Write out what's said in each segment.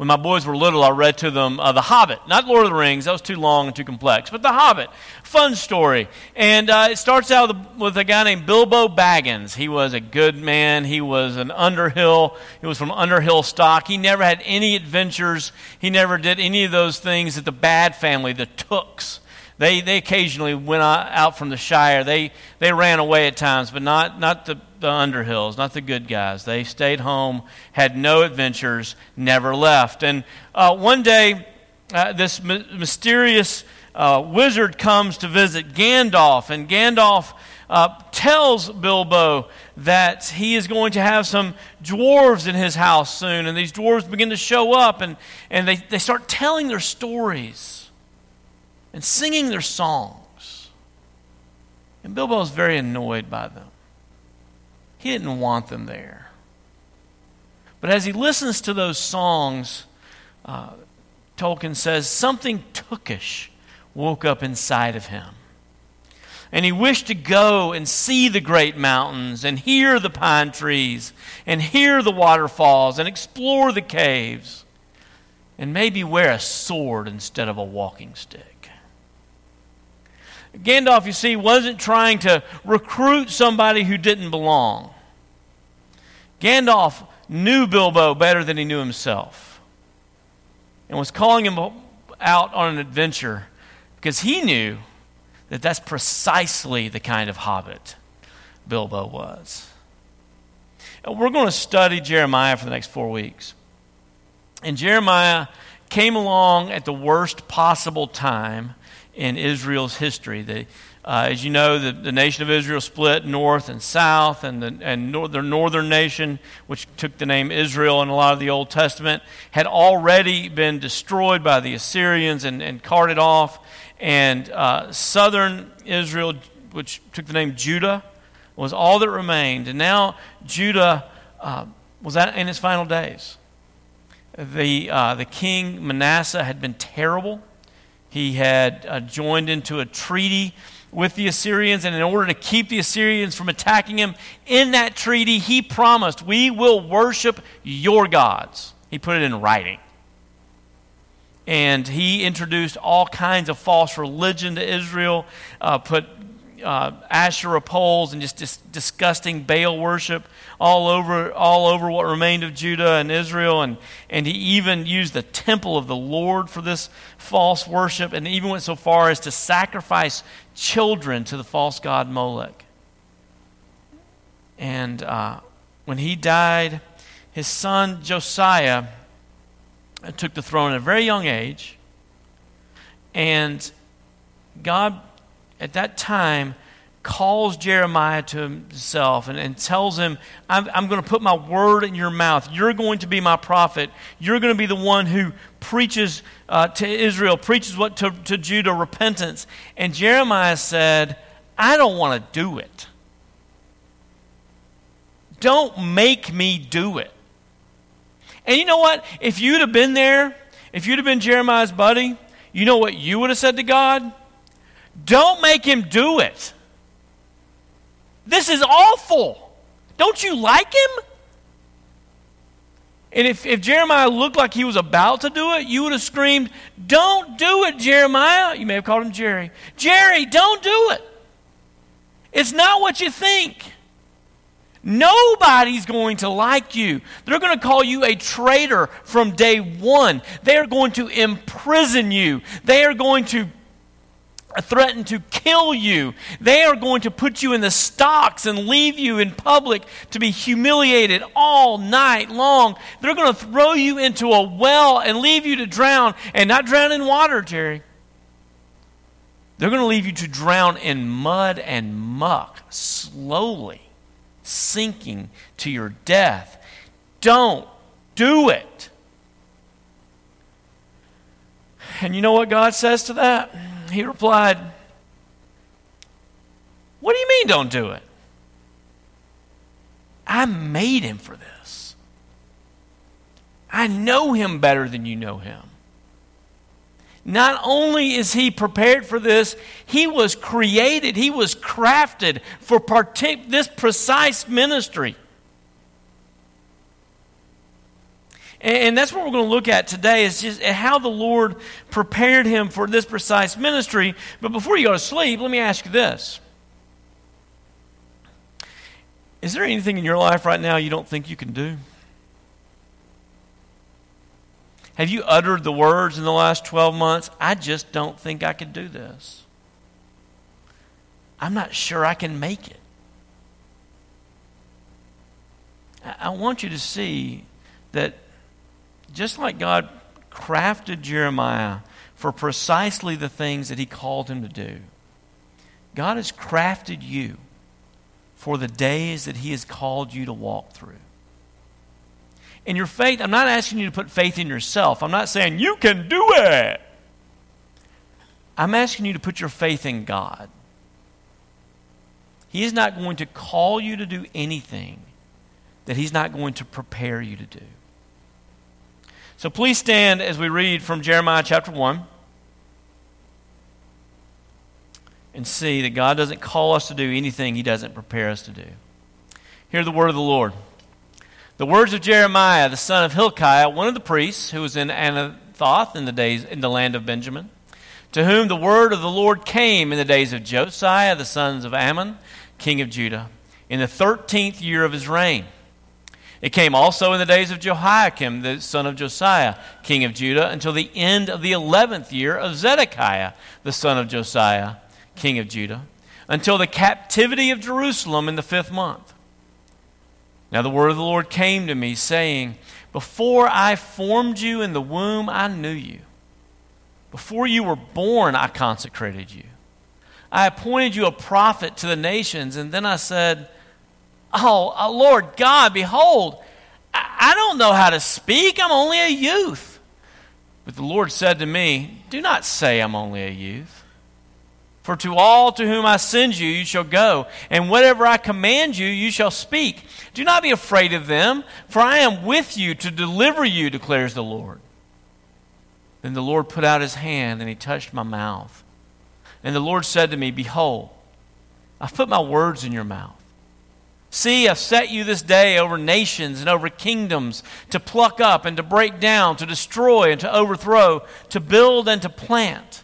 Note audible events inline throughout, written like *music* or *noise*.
when my boys were little, I read to them uh, The Hobbit, not Lord of the Rings, that was too long and too complex, but The Hobbit. Fun story. And uh, it starts out with, with a guy named Bilbo Baggins. He was a good man, he was an Underhill, he was from Underhill stock. He never had any adventures, he never did any of those things that the bad family, the Tooks, they, they occasionally went out from the Shire. They, they ran away at times, but not, not the, the Underhills, not the good guys. They stayed home, had no adventures, never left. And uh, one day, uh, this my- mysterious uh, wizard comes to visit Gandalf, and Gandalf uh, tells Bilbo that he is going to have some dwarves in his house soon, and these dwarves begin to show up, and, and they, they start telling their stories and singing their songs. And Bilbo was very annoyed by them. He didn't want them there. But as he listens to those songs, uh, Tolkien says something tookish woke up inside of him. And he wished to go and see the great mountains and hear the pine trees and hear the waterfalls and explore the caves and maybe wear a sword instead of a walking stick. Gandalf, you see, wasn't trying to recruit somebody who didn't belong. Gandalf knew Bilbo better than he knew himself and was calling him out on an adventure because he knew that that's precisely the kind of hobbit Bilbo was. And we're going to study Jeremiah for the next four weeks. And Jeremiah came along at the worst possible time in Israel's history. The, uh, as you know, the, the nation of Israel split north and south, and the and nor- the northern nation, which took the name Israel in a lot of the Old Testament, had already been destroyed by the Assyrians and, and carted off. And uh, southern Israel, which took the name Judah, was all that remained. And now Judah uh, was in its final days. The, uh, the king Manasseh had been terrible. He had uh, joined into a treaty with the Assyrians, and in order to keep the Assyrians from attacking him, in that treaty, he promised, We will worship your gods. He put it in writing. And he introduced all kinds of false religion to Israel, uh, put uh, Asherah poles and just dis- disgusting Baal worship all over, all over what remained of Judah and Israel. And, and he even used the temple of the Lord for this false worship and even went so far as to sacrifice children to the false god Molech. And uh, when he died, his son Josiah took the throne at a very young age. And God at that time calls Jeremiah to himself and, and tells him, I'm, I'm going to put my word in your mouth. You're going to be my prophet. You're going to be the one who preaches uh, to Israel, preaches what to, to Judah, repentance. And Jeremiah said, I don't want to do it. Don't make me do it. And you know what? If you'd have been there, if you'd have been Jeremiah's buddy, you know what you would have said to God? Don't make him do it. This is awful. Don't you like him? And if, if Jeremiah looked like he was about to do it, you would have screamed, Don't do it, Jeremiah. You may have called him Jerry. Jerry, don't do it. It's not what you think. Nobody's going to like you. They're going to call you a traitor from day one. They are going to imprison you. They are going to threaten to kill you. They are going to put you in the stocks and leave you in public to be humiliated all night long. They're going to throw you into a well and leave you to drown, and not drown in water, Jerry. They're going to leave you to drown in mud and muck, slowly sinking to your death. Don't do it. And you know what God says to that? He replied, What do you mean, don't do it? I made him for this. I know him better than you know him. Not only is he prepared for this, he was created, he was crafted for partic- this precise ministry. And that's what we're going to look at today is just how the Lord prepared him for this precise ministry. But before you go to sleep, let me ask you this. Is there anything in your life right now you don't think you can do? Have you uttered the words in the last 12 months? I just don't think I could do this. I'm not sure I can make it. I want you to see that just like God crafted Jeremiah for precisely the things that he called him to do, God has crafted you for the days that he has called you to walk through. And your faith, I'm not asking you to put faith in yourself. I'm not saying you can do it. I'm asking you to put your faith in God. He is not going to call you to do anything that He's not going to prepare you to do. So please stand as we read from Jeremiah chapter 1 and see that God doesn't call us to do anything He doesn't prepare us to do. Hear the word of the Lord. The words of Jeremiah, the son of Hilkiah, one of the priests who was in Anathoth in the days in the land of Benjamin, to whom the word of the Lord came in the days of Josiah, the sons of Amon, king of Judah, in the thirteenth year of his reign. It came also in the days of Jehoiakim, the son of Josiah, king of Judah, until the end of the eleventh year of Zedekiah, the son of Josiah, king of Judah, until the captivity of Jerusalem in the fifth month. Now the word of the Lord came to me, saying, Before I formed you in the womb, I knew you. Before you were born, I consecrated you. I appointed you a prophet to the nations, and then I said, Oh, uh, Lord God, behold, I, I don't know how to speak. I'm only a youth. But the Lord said to me, Do not say I'm only a youth. For to all to whom I send you, you shall go, and whatever I command you, you shall speak. Do not be afraid of them, for I am with you to deliver you, declares the Lord. Then the Lord put out his hand, and he touched my mouth. And the Lord said to me, Behold, I've put my words in your mouth. See, I've set you this day over nations and over kingdoms to pluck up and to break down, to destroy and to overthrow, to build and to plant.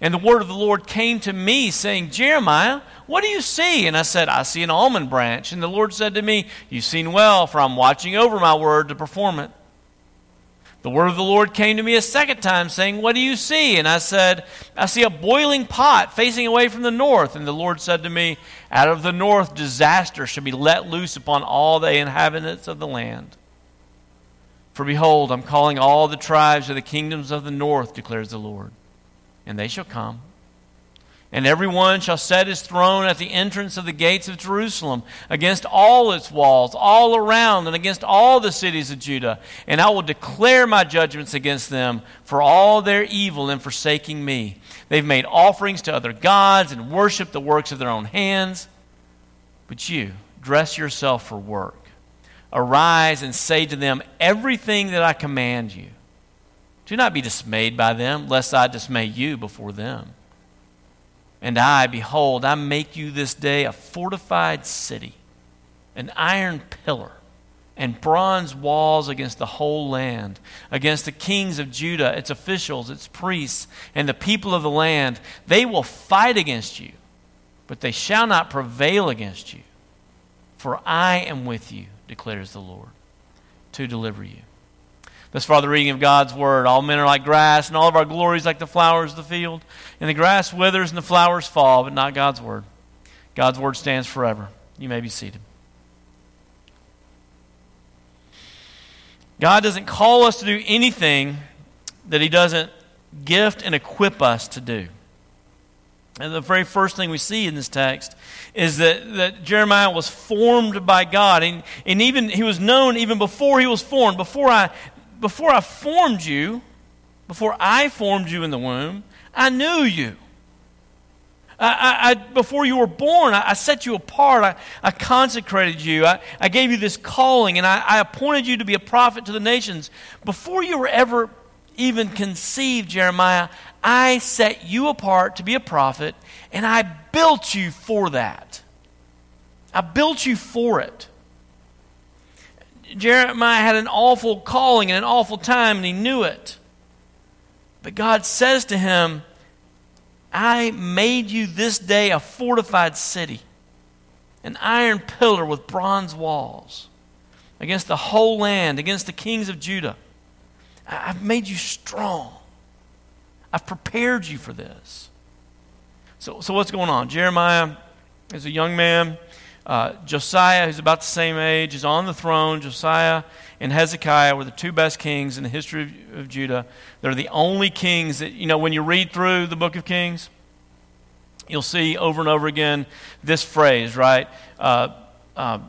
And the word of the Lord came to me, saying, Jeremiah, what do you see? And I said, I see an almond branch. And the Lord said to me, You've seen well, for I'm watching over my word to perform it. The word of the Lord came to me a second time, saying, What do you see? And I said, I see a boiling pot facing away from the north. And the Lord said to me, Out of the north, disaster shall be let loose upon all the inhabitants of the land. For behold, I'm calling all the tribes of the kingdoms of the north, declares the Lord, and they shall come and every one shall set his throne at the entrance of the gates of Jerusalem, against all its walls, all around, and against all the cities of Judah. And I will declare my judgments against them for all their evil in forsaking me. They've made offerings to other gods and worshiped the works of their own hands. But you, dress yourself for work. Arise and say to them everything that I command you. Do not be dismayed by them, lest I dismay you before them. And I, behold, I make you this day a fortified city, an iron pillar, and bronze walls against the whole land, against the kings of Judah, its officials, its priests, and the people of the land. They will fight against you, but they shall not prevail against you. For I am with you, declares the Lord, to deliver you. Thus far, the reading of God's word. All men are like grass, and all of our glories like the flowers of the field. And the grass withers and the flowers fall, but not God's word. God's word stands forever. You may be seated. God doesn't call us to do anything that He doesn't gift and equip us to do. And the very first thing we see in this text is that, that Jeremiah was formed by God. And, and even he was known even before he was formed. Before I before I formed you, before I formed you in the womb, I knew you. I, I, I, before you were born, I, set you apart. I, consecrated you. I, gave you this calling, and I appointed you to be a prophet to the nations. Before you were ever even conceived, Jeremiah, I set you apart to be a prophet, and I built you for that. I built you for it. Jeremiah had an awful calling and an awful time, and he knew it. But God says to him, I made you this day a fortified city, an iron pillar with bronze walls, against the whole land, against the kings of Judah. I've made you strong. I've prepared you for this. So, so what's going on? Jeremiah is a young man. Uh, Josiah, who's about the same age, is on the throne. Josiah and Hezekiah were the two best kings in the history of, of, Judah. They're the only kings that, you know, when you read through the book of Kings, you'll see over and over again this phrase, right? Uh, uh,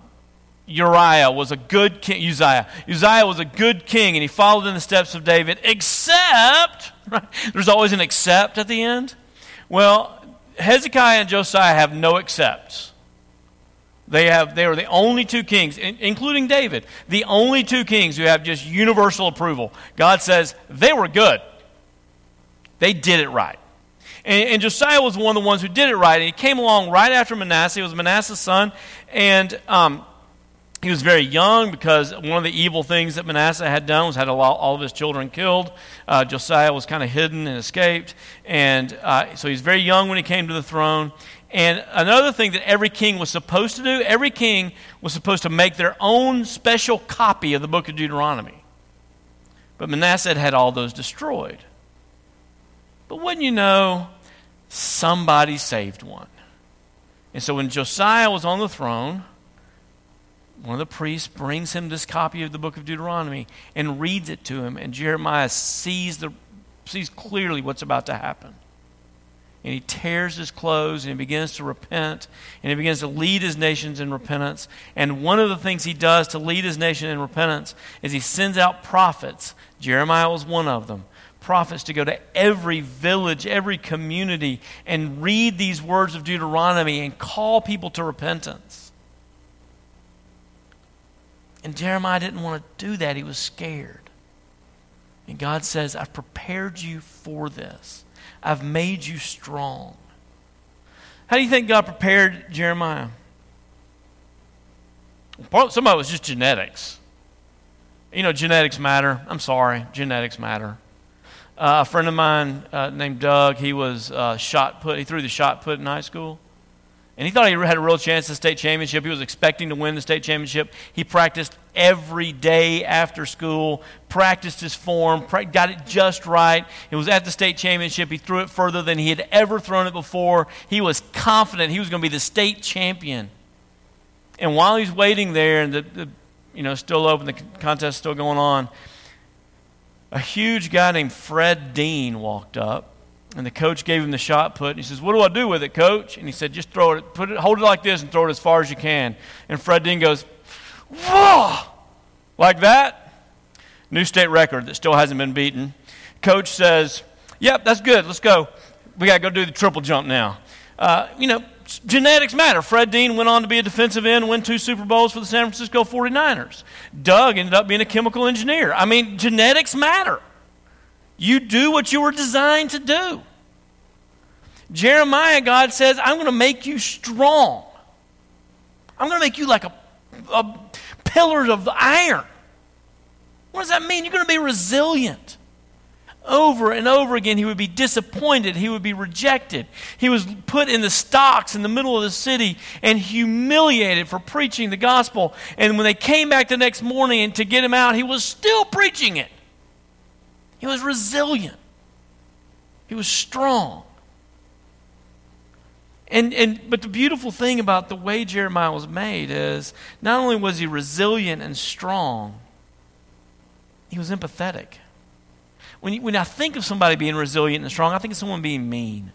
Uriah was a good king. Uzziah. Uzziah was a good king, and he followed in the steps of David, except, right? there's always an except at the end. Well, Hezekiah and Josiah have no excepts. They, have, they are the only two kings, including David, the only two kings who have just universal approval. God says they were good. They did it right. And, and, Josiah was one of the ones who did it right. And he came along right after Manasseh. He was Manasseh's son. And um, he was very young because one of the evil things that Manasseh had done was had all of his children killed. Uh, Josiah was kind of hidden and escaped. And uh, so he's very young when he came to the throne. And another thing that every king was supposed to do, every king was supposed to make their own special copy of the book of Deuteronomy. But Manasseh had, had all those destroyed. But wouldn't you know, somebody saved one. And so when Josiah was on the throne, one of the priests brings him this copy of the book of Deuteronomy and reads it to him, and Jeremiah sees, the, sees clearly what's about to happen and he tears his clothes and he begins to repent and he begins to lead his nations in repentance. And one of the things he does to lead his nation in repentance is he sends out prophets. Jeremiah was one of them. Prophets to go to every village, every community, and read these words of Deuteronomy and call people to repentance. And Jeremiah didn't want to do that. He was scared. And God says, I've prepared you for this. I've made you strong. How do you think God prepared Jeremiah? Some of it was just genetics. You know, genetics matter. I'm sorry, genetics matter. Uh, a friend of mine uh, named Doug, he was uh, shot put. He threw the shot put in high school. And he thought he had a real chance at the state championship. He was expecting to win the state championship. He practiced every day after school, practiced his form, got it just right. It was at the state championship. He threw it further than he had ever thrown it before. He was confident he was going to be the state champion. And while he's waiting there, and the, the you know still open, the contest still going on, a huge guy named Fred Dean walked up and the coach gave him the shot put. And he says, What do I do with it, coach? And he said, Just throw it, put it, hold it like this and throw it as far as you can. And Fred Dean goes, Whoa! Like that. New state record that still hasn't been beaten. Coach says, Yep, that's good. Let's go. We got to go do the triple jump now. Uh, you know, genetics matter. Fred Dean went on to be a defensive end, win two Super Bowls for the San Francisco 49ers. Doug ended up being a chemical engineer. I mean, genetics matter. You do what you were designed to do. Jeremiah, God says, I'm going to make you strong. I'm going to make you like a, a pillar of iron. What does that mean? You're going to be resilient. Over and over again, he would be disappointed. He would be rejected. He was put in the stocks in the middle of the city and humiliated for preaching the gospel. And when they came back the next morning to get him out, he was still preaching it. He was resilient. He was strong. And, and, but the beautiful thing about the way Jeremiah was made is not only was he resilient and strong, he was empathetic. When, you, when I think of somebody being resilient and strong, I think of someone being mean.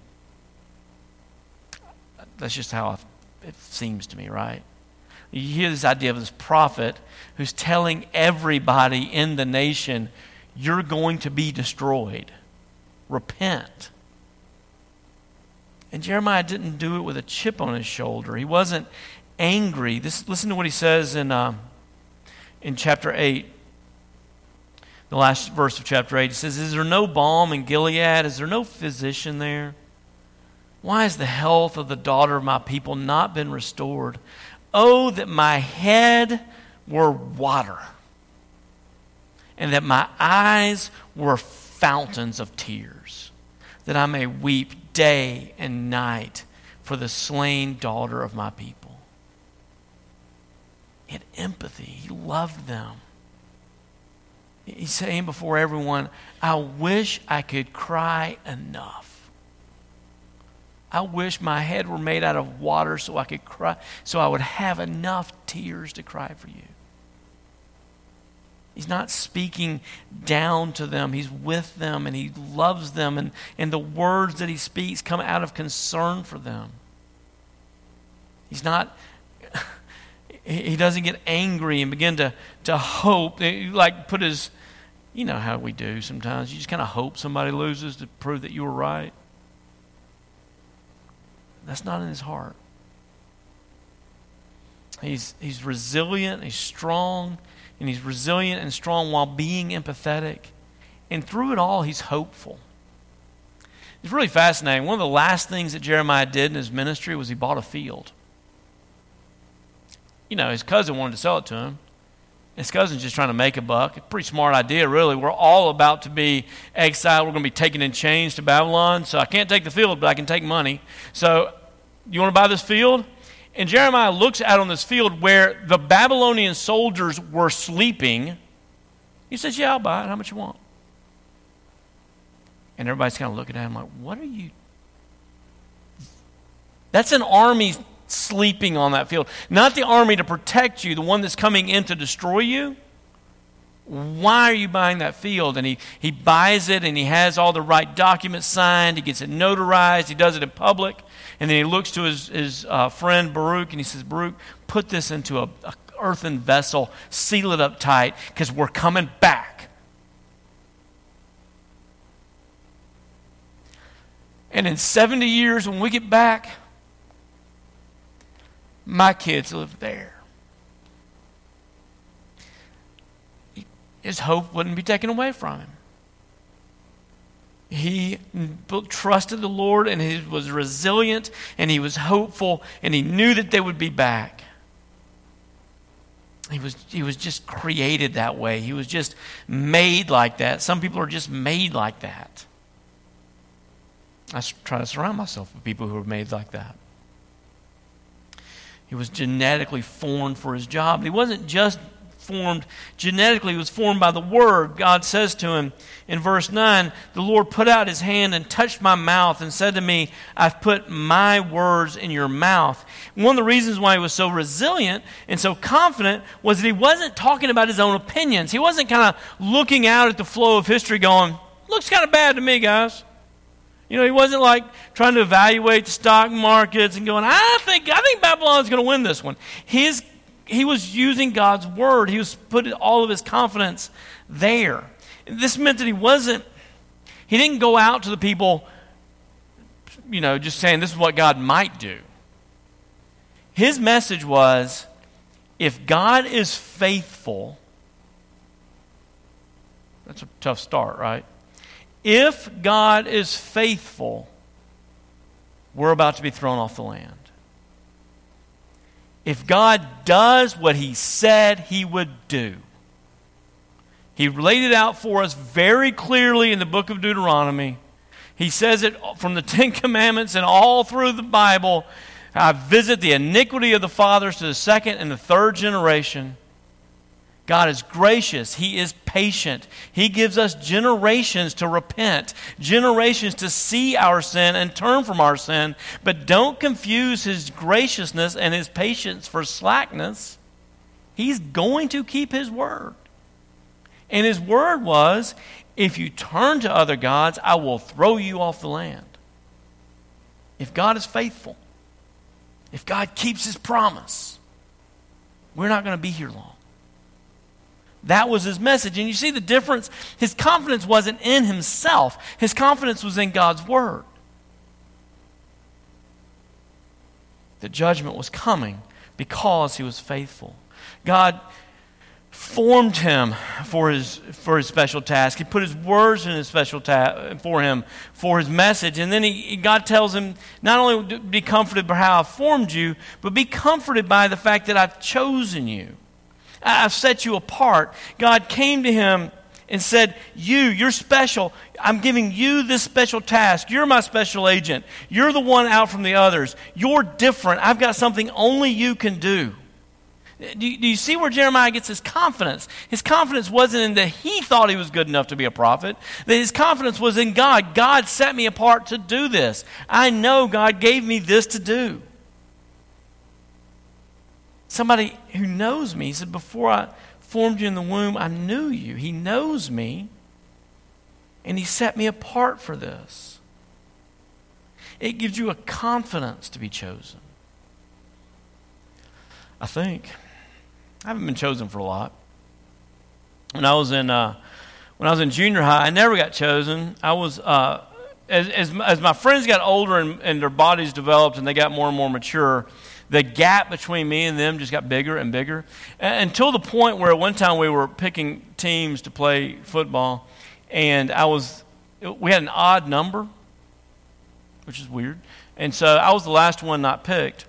That's just how I, it seems to me, right? You hear this idea of this prophet who's telling everybody in the nation you're going to be destroyed. Repent. And Jeremiah didn't do it with a chip on his shoulder. He wasn't angry. This, listen to what he says in, uh, in chapter 8, the last verse of chapter 8. He says, Is there no balm in Gilead? Is there no physician there? Why has the health of the daughter of my people not been restored? Oh, that my head were water, and that my eyes were fountains of tears, that I may weep day and night for the slain daughter of my people. He had empathy, he loved them. He's saying before everyone, I wish I could cry enough. I wish my head were made out of water so I could cry, so I would have enough tears to cry for you. He's not speaking down to them. He's with them and he loves them. And, and the words that he speaks come out of concern for them. He's not, *laughs* he doesn't get angry and begin to, to hope. Like put his, you know how we do sometimes. You just kind of hope somebody loses to prove that you were right. That's not in his heart. He's, he's resilient, he's strong, and he's resilient and strong while being empathetic. And through it all, he's hopeful. It's really fascinating. One of the last things that Jeremiah did in his ministry was he bought a field. You know, his cousin wanted to sell it to him. His cousin's just trying to make a buck. A pretty smart idea, really. We're all about to be exiled. We're going to be taken in chains to Babylon. So I can't take the field, but I can take money. So you want to buy this field? And Jeremiah looks out on this field where the Babylonian soldiers were sleeping. He says, Yeah, I'll buy it. How much you want? And everybody's kind of looking at him like, What are you? That's an army sleeping on that field. Not the army to protect you, the one that's coming in to destroy you. Why are you buying that field? And he, he buys it and he has all the right documents signed. He gets it notarized. He does it in public. And then he looks to his, his uh, friend Baruch and he says, Baruch, put this into a, a earthen vessel, seal it up tight because we're coming back. And in 70 years, when we get back, my kids live there. His hope wouldn't be taken away from him. He trusted the Lord and he was resilient and he was hopeful and he knew that they would be back. He was, he was just created that way. He was just made like that. Some people are just made like that. I try to surround myself with people who are made like that. He was genetically formed for his job. He wasn't just formed genetically, was formed by the Word. God says to him in verse 9, The Lord put out his hand and touched my mouth and said to me, I've put my words in your mouth. One of the reasons why he was so resilient and so confident was that he wasn't talking about his own opinions. He wasn't kind of looking out at the flow of history going, Looks kind of bad to me, guys. You know, he wasn't like trying to evaluate the stock markets and going, I think, I think Babylon's going to win this one. His, he was using God's word. He was putting all of his confidence there. This meant that he wasn't, he didn't go out to the people, you know, just saying this is what God might do. His message was if God is faithful, that's a tough start, right? If God is faithful, we're about to be thrown off the land. If God does what he said he would do, he laid it out for us very clearly in the book of Deuteronomy. He says it from the *laughs* Ten Commandments and all through the Bible. I visit the iniquity of the fathers to the second and the third generation. God is gracious. He is patient. He gives us generations to repent, generations to see our sin and turn from our sin. But don't confuse His graciousness and His patience for slackness. He's going to keep His word. And His word was if you turn to other gods, I will throw you off the land. If God is faithful, if God keeps His promise, we're not going to be here long. That was his message. And you see the difference? His confidence wasn't in himself, his confidence was in God's word. The judgment was coming because he was faithful. God formed him for his, for his special task. He put his words in his special task for him for his message. And then he, God tells him not only be comforted by how I formed you, but be comforted by the fact that I've chosen you. I've set you apart. God came to him and said, You, you're special. I'm giving you this special task. You're my special agent. You're the one out from the others. You're different. I've got something only you can do. Do you, do you, see where Jeremiah gets his confidence? His confidence wasn't in that he thought he was good enough to be a prophet, that his confidence was in God. God set me apart to do this. I know God gave me this to do. Somebody who knows me he said, Before I formed you in the womb, I knew you. He knows me, and He set me apart for this. It gives you a confidence to be chosen. I think. I haven't been chosen for a lot. When I was in, uh, when I was in junior high, I never got chosen. I was, uh, as, as, as, my friends got older and, and their bodies developed and they got more and more mature, the gap between me and them just got bigger and bigger until the point where one time we were picking teams to play football, and I was, we had an odd number, which is weird, and so I was the last one not picked.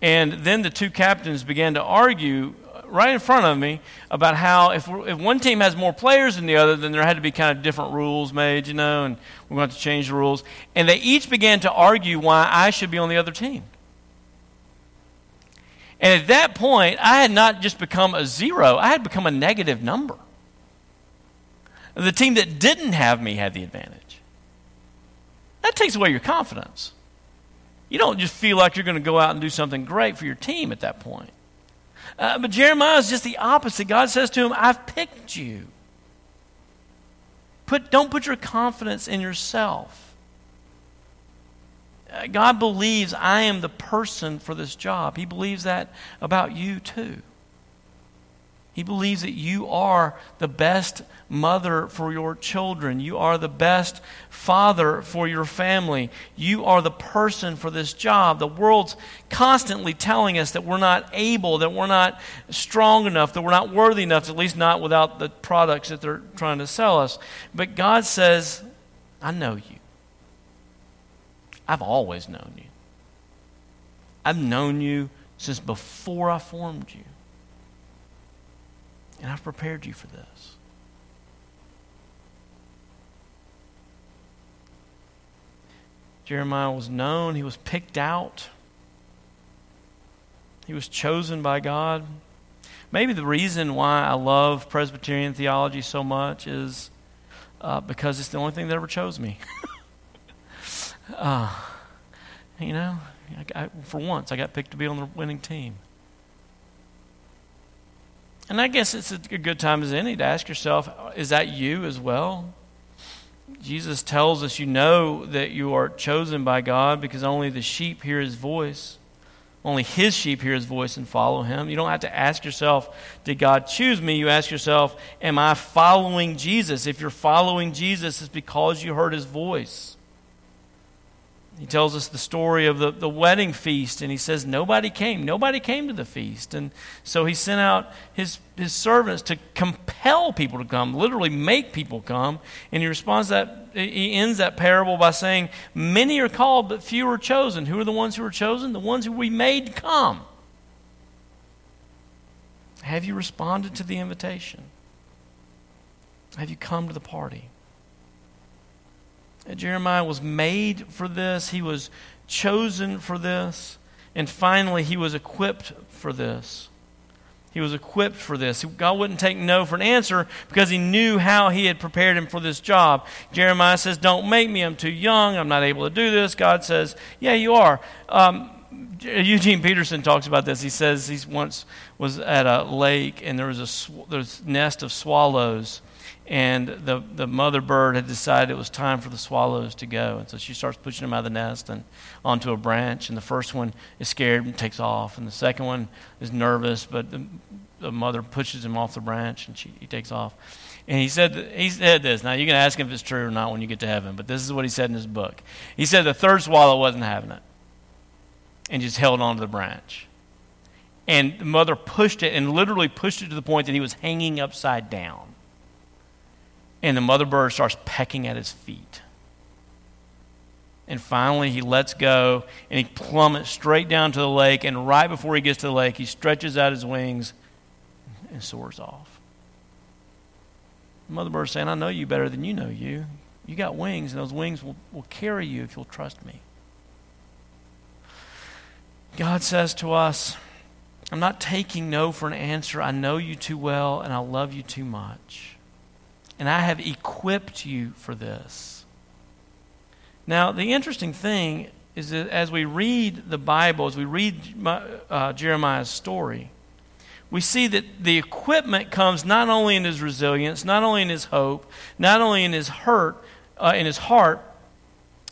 And then the two captains began to argue right in front of me about how if, if one team has more players than the other, then there had to be kind of different rules made, you know, and we're going to, have to change the rules. And they each began to argue why I should be on the other team. And at that point, I had not just become a zero, I had become a negative number. The team that didn't have me had the advantage. That takes away your confidence. You don't just feel like you're going to go out and do something great for your team at that point. Uh, but Jeremiah is just the opposite. God says to him, I've picked you. Put, don't put your confidence in yourself. God believes I am the person for this job. He believes that about you too. He believes that you are the best mother for your children. You are the best father for your family. You are the person for this job. The world's constantly telling us that we're not able, that we're not strong enough, that we're not worthy enough, at least not without the products that they're trying to sell us. But God says, I know you. I've always known you. I've known you since before I formed you. And I've prepared you for this. Jeremiah was known, he was picked out, he was chosen by God. Maybe the reason why I love Presbyterian theology so much is uh, because it's the only thing that ever chose me. *laughs* uh, you know, I, I, for once, I got picked to be on the winning team. And I guess it's a good time as any to ask yourself is that you as well? Jesus tells us you know that you are chosen by God because only the sheep hear his voice. Only his sheep hear his voice and follow him. You don't have to ask yourself, Did God choose me? You ask yourself, Am I following Jesus? If you're following Jesus, it's because you heard his voice. He tells us the story of the, the wedding feast, and he says nobody came. Nobody came to the feast. And so he sent out his, his servants to compel people to come, literally make people come. And he responds that, he ends that parable by saying, Many are called, but few are chosen. Who are the ones who are chosen? The ones who we made come. Have you responded to the invitation? Have you come to the party? Jeremiah was made for this, he was chosen for this, and finally, he was equipped for this. He was equipped for this. God wouldn't take no for an answer because he knew how he had prepared him for this job. Jeremiah says, Don't make me. I'm too young. I'm not able to do this. God says, Yeah, you are. Um, Eugene Peterson talks about this. He says he once was at a lake and there was a sw- there's a nest of swallows and the, the mother bird had decided it was time for the swallows to go. And so she starts pushing them out of the nest and onto a branch. And the first one is scared and takes off. And the second one is nervous, but the, the mother pushes him off the branch and she, he takes off. And he said, he said this. Now, you can ask him if it's true or not when you get to heaven, but this is what he said in his book. He said the third swallow wasn't having it and just held onto the branch. And the mother pushed it and literally pushed it to the point that he was hanging upside down and the mother bird starts pecking at his feet. And finally, he lets go and he plummets straight down to the lake. And right before he gets to the lake, he stretches out his wings and soars off. Mother bird saying, I know you better than you know you. You got wings, and those wings will, will carry you if you'll trust me. God says to us, I'm not taking no for an answer. I know you too well, and I love you too much. And I have equipped you for this. Now, the interesting thing is that as we read the Bible, as we read uh, Jeremiah's story, we see that the equipment comes not only in his resilience, not only in his hope, not only in his hurt, uh, in his heart.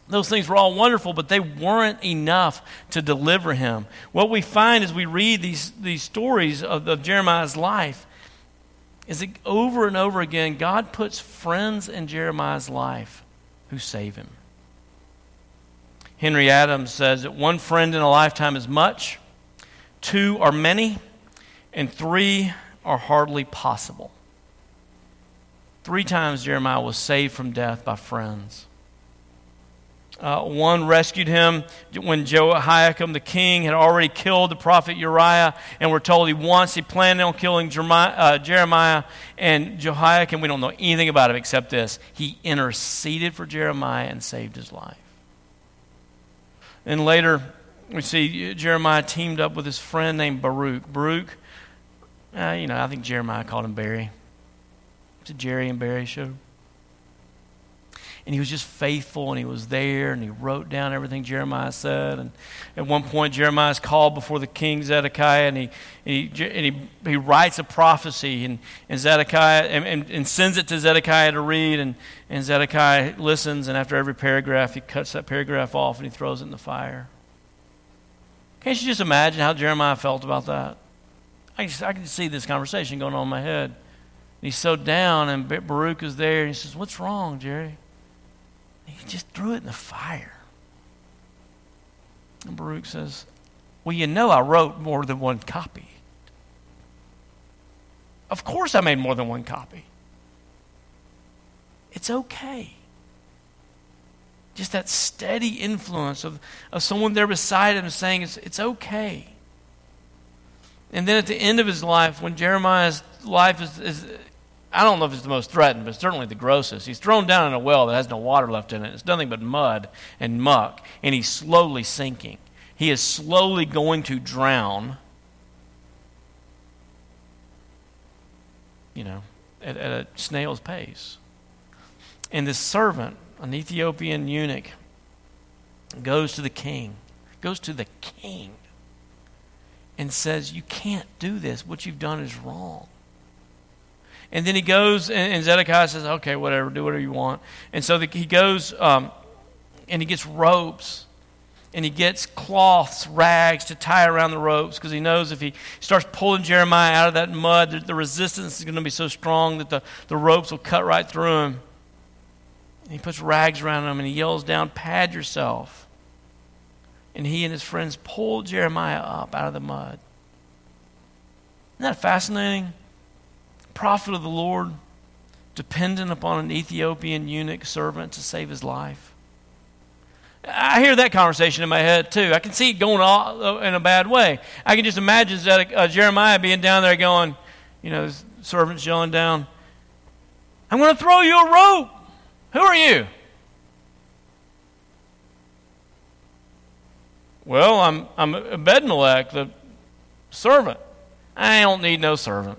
Those things were all wonderful, but they weren't enough to deliver him. What we find as we read these, these stories of, of Jeremiah's life is that over and over again, God puts friends in Jeremiah's life who save him. Henry Adams says that one friend in a lifetime is much, two are many, and three are hardly possible. Three times Jeremiah was saved from death by friends. Uh, one rescued him when Jehoiakim the king had already killed the prophet Uriah, and we're told he once he planned on killing Jeremiah, uh, Jeremiah and Jehoiakim. We don't know anything about him except this: he interceded for Jeremiah and saved his life. And later, we see Jeremiah teamed up with his friend named Baruch. Baruch, uh, you know, I think Jeremiah called him Barry. It's a Jerry and Barry show. And he was just faithful and he was there and he wrote down everything Jeremiah said. And at one point, Jeremiah is called before the king Zedekiah and he, and he, and he, he writes a prophecy and, and Zedekiah and, and, and sends it to Zedekiah to read. And, and Zedekiah listens, and after every paragraph, he cuts that paragraph off and he throws it in the fire. Can't you just imagine how Jeremiah felt about that? I, just, I can see this conversation going on in my head. he's so down, and Baruch is there, and he says, What's wrong, Jerry? He just threw it in the fire. And Baruch says, Well, you know, I wrote more than one copy. Of course, I made more than one copy. It's okay. Just that steady influence of, of someone there beside him saying, it's, it's okay. And then at the end of his life, when Jeremiah's life is, is I don't know if it's the most threatened, but certainly the grossest. He's thrown down in a well that has no water left in it. It's nothing but mud and muck, and he's slowly sinking. He is slowly going to drown, you know, at, at a snail's pace. And this servant, an Ethiopian eunuch, goes to the king, goes to the king, and says, You can't do this. What you've done is wrong. And then he goes, and, and Zedekiah says, okay, whatever, do whatever you want. And so the, he goes um, and he gets ropes and he gets cloths, rags to tie around the ropes because he knows if he starts pulling Jeremiah out of that mud, the, the resistance is going to be so strong that the, the ropes will cut right through him. And he puts rags around him and he yells down, Pad yourself. And he and his friends pull Jeremiah up out of the mud. Isn't that fascinating? Prophet of the Lord, dependent upon an Ethiopian eunuch servant to save his life. I hear that conversation in my head too. I can see it going all uh, in a bad way. I can just imagine uh, Jeremiah being down there going, you know, servant's yelling down, I'm going to throw you a rope. Who are you? Well, I'm, I'm Ebedmelech, the servant. I don't need no servant.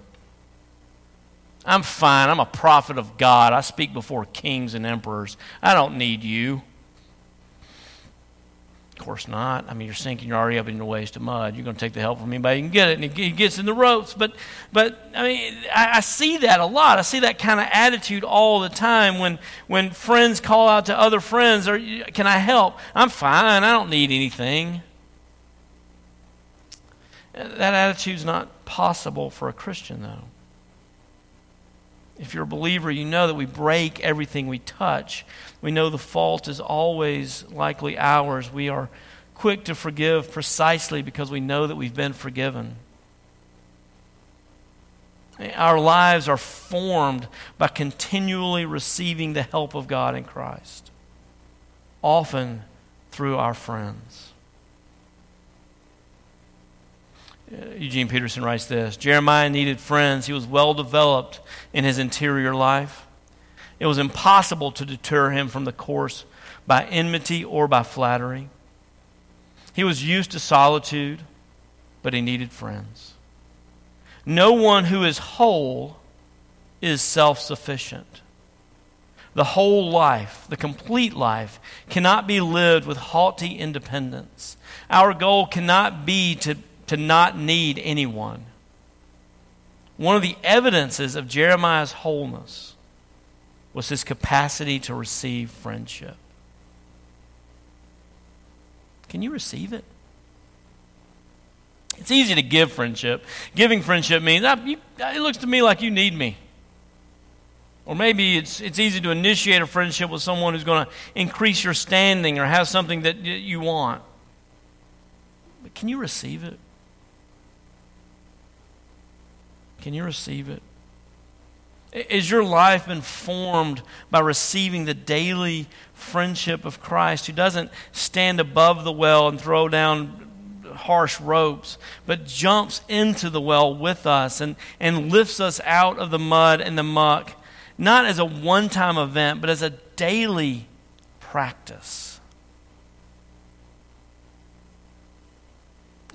I'm fine. I'm a prophet of God. I speak before kings and emperors. I don't need you. Of course not. I mean, you're sinking. You're already up in your waist of mud. You're going to take the help from anybody you can get it. And he gets in the ropes. But, but I mean, I, I see that a lot. I see that kind of attitude all the time when, when friends call out to other friends, or, Can I help? I'm fine. I don't need anything. That attitude's not possible for a Christian, though. If you're a believer, you know that we break everything we touch. We know the fault is always likely ours. We are quick to forgive precisely because we know that we've been forgiven. Our lives are formed by continually receiving the help of God in Christ, often through our friends. Uh, Uh, Eugene Peterson writes this Jeremiah needed friends. He was well developed in his interior life. It was impossible to deter him from the course by enmity or by flattery. He was used to solitude, but he needed friends. No one who is whole is self sufficient. The whole life, the complete life, cannot be lived with haughty independence. Our goal cannot be to, to not need anyone. One of the evidences of Jeremiah's wholeness was his capacity to receive friendship. Can you receive it? It's easy to give friendship. Giving friendship means, ah, it looks to me like you need me. Or maybe it's, it's easy to initiate a friendship with someone who's going to increase your standing or have something that you want. But can you receive it? Can you receive it? Is your life been formed by receiving the daily friendship of Christ who doesn't stand above the well and throw down harsh ropes, but jumps into the well with us and, and lifts us out of the mud and the muck, not as a one time event, but as a daily practice?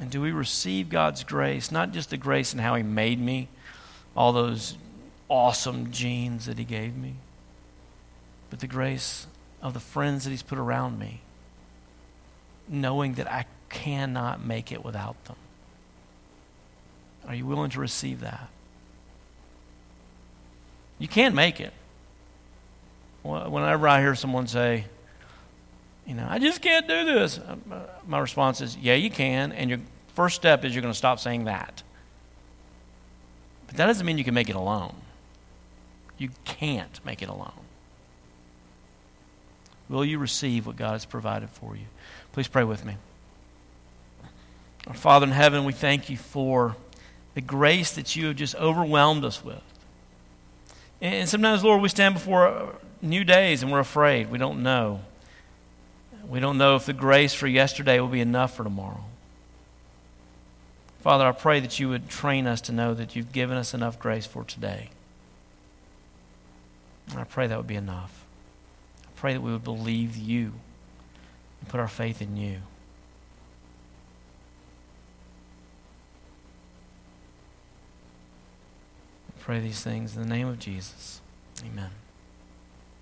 And do we receive God's grace, not just the grace in how He made me, all those awesome genes that He gave me, but the grace of the friends that He's put around me, knowing that I cannot make it without them. Are you willing to receive that? You can't make it. Whenever I hear someone say, you know, I just can't do this, uh, my response is, yeah, you can. And your first step is you're going to stop saying that. But that doesn't mean you can make it alone. You can't make it alone. Will you receive what God has provided for you? Please pray with me. Our Father in heaven, we thank you for the grace that you have just overwhelmed us with. And sometimes, Lord, we stand before new days and we're afraid. We don't know. We don't know if the grace for yesterday will be enough for tomorrow. Father, I pray that you would train us to know that you've given us enough grace for today. And I pray that would be enough. I pray that we would believe you and put our faith in you. I pray these things in the name of Jesus. Amen.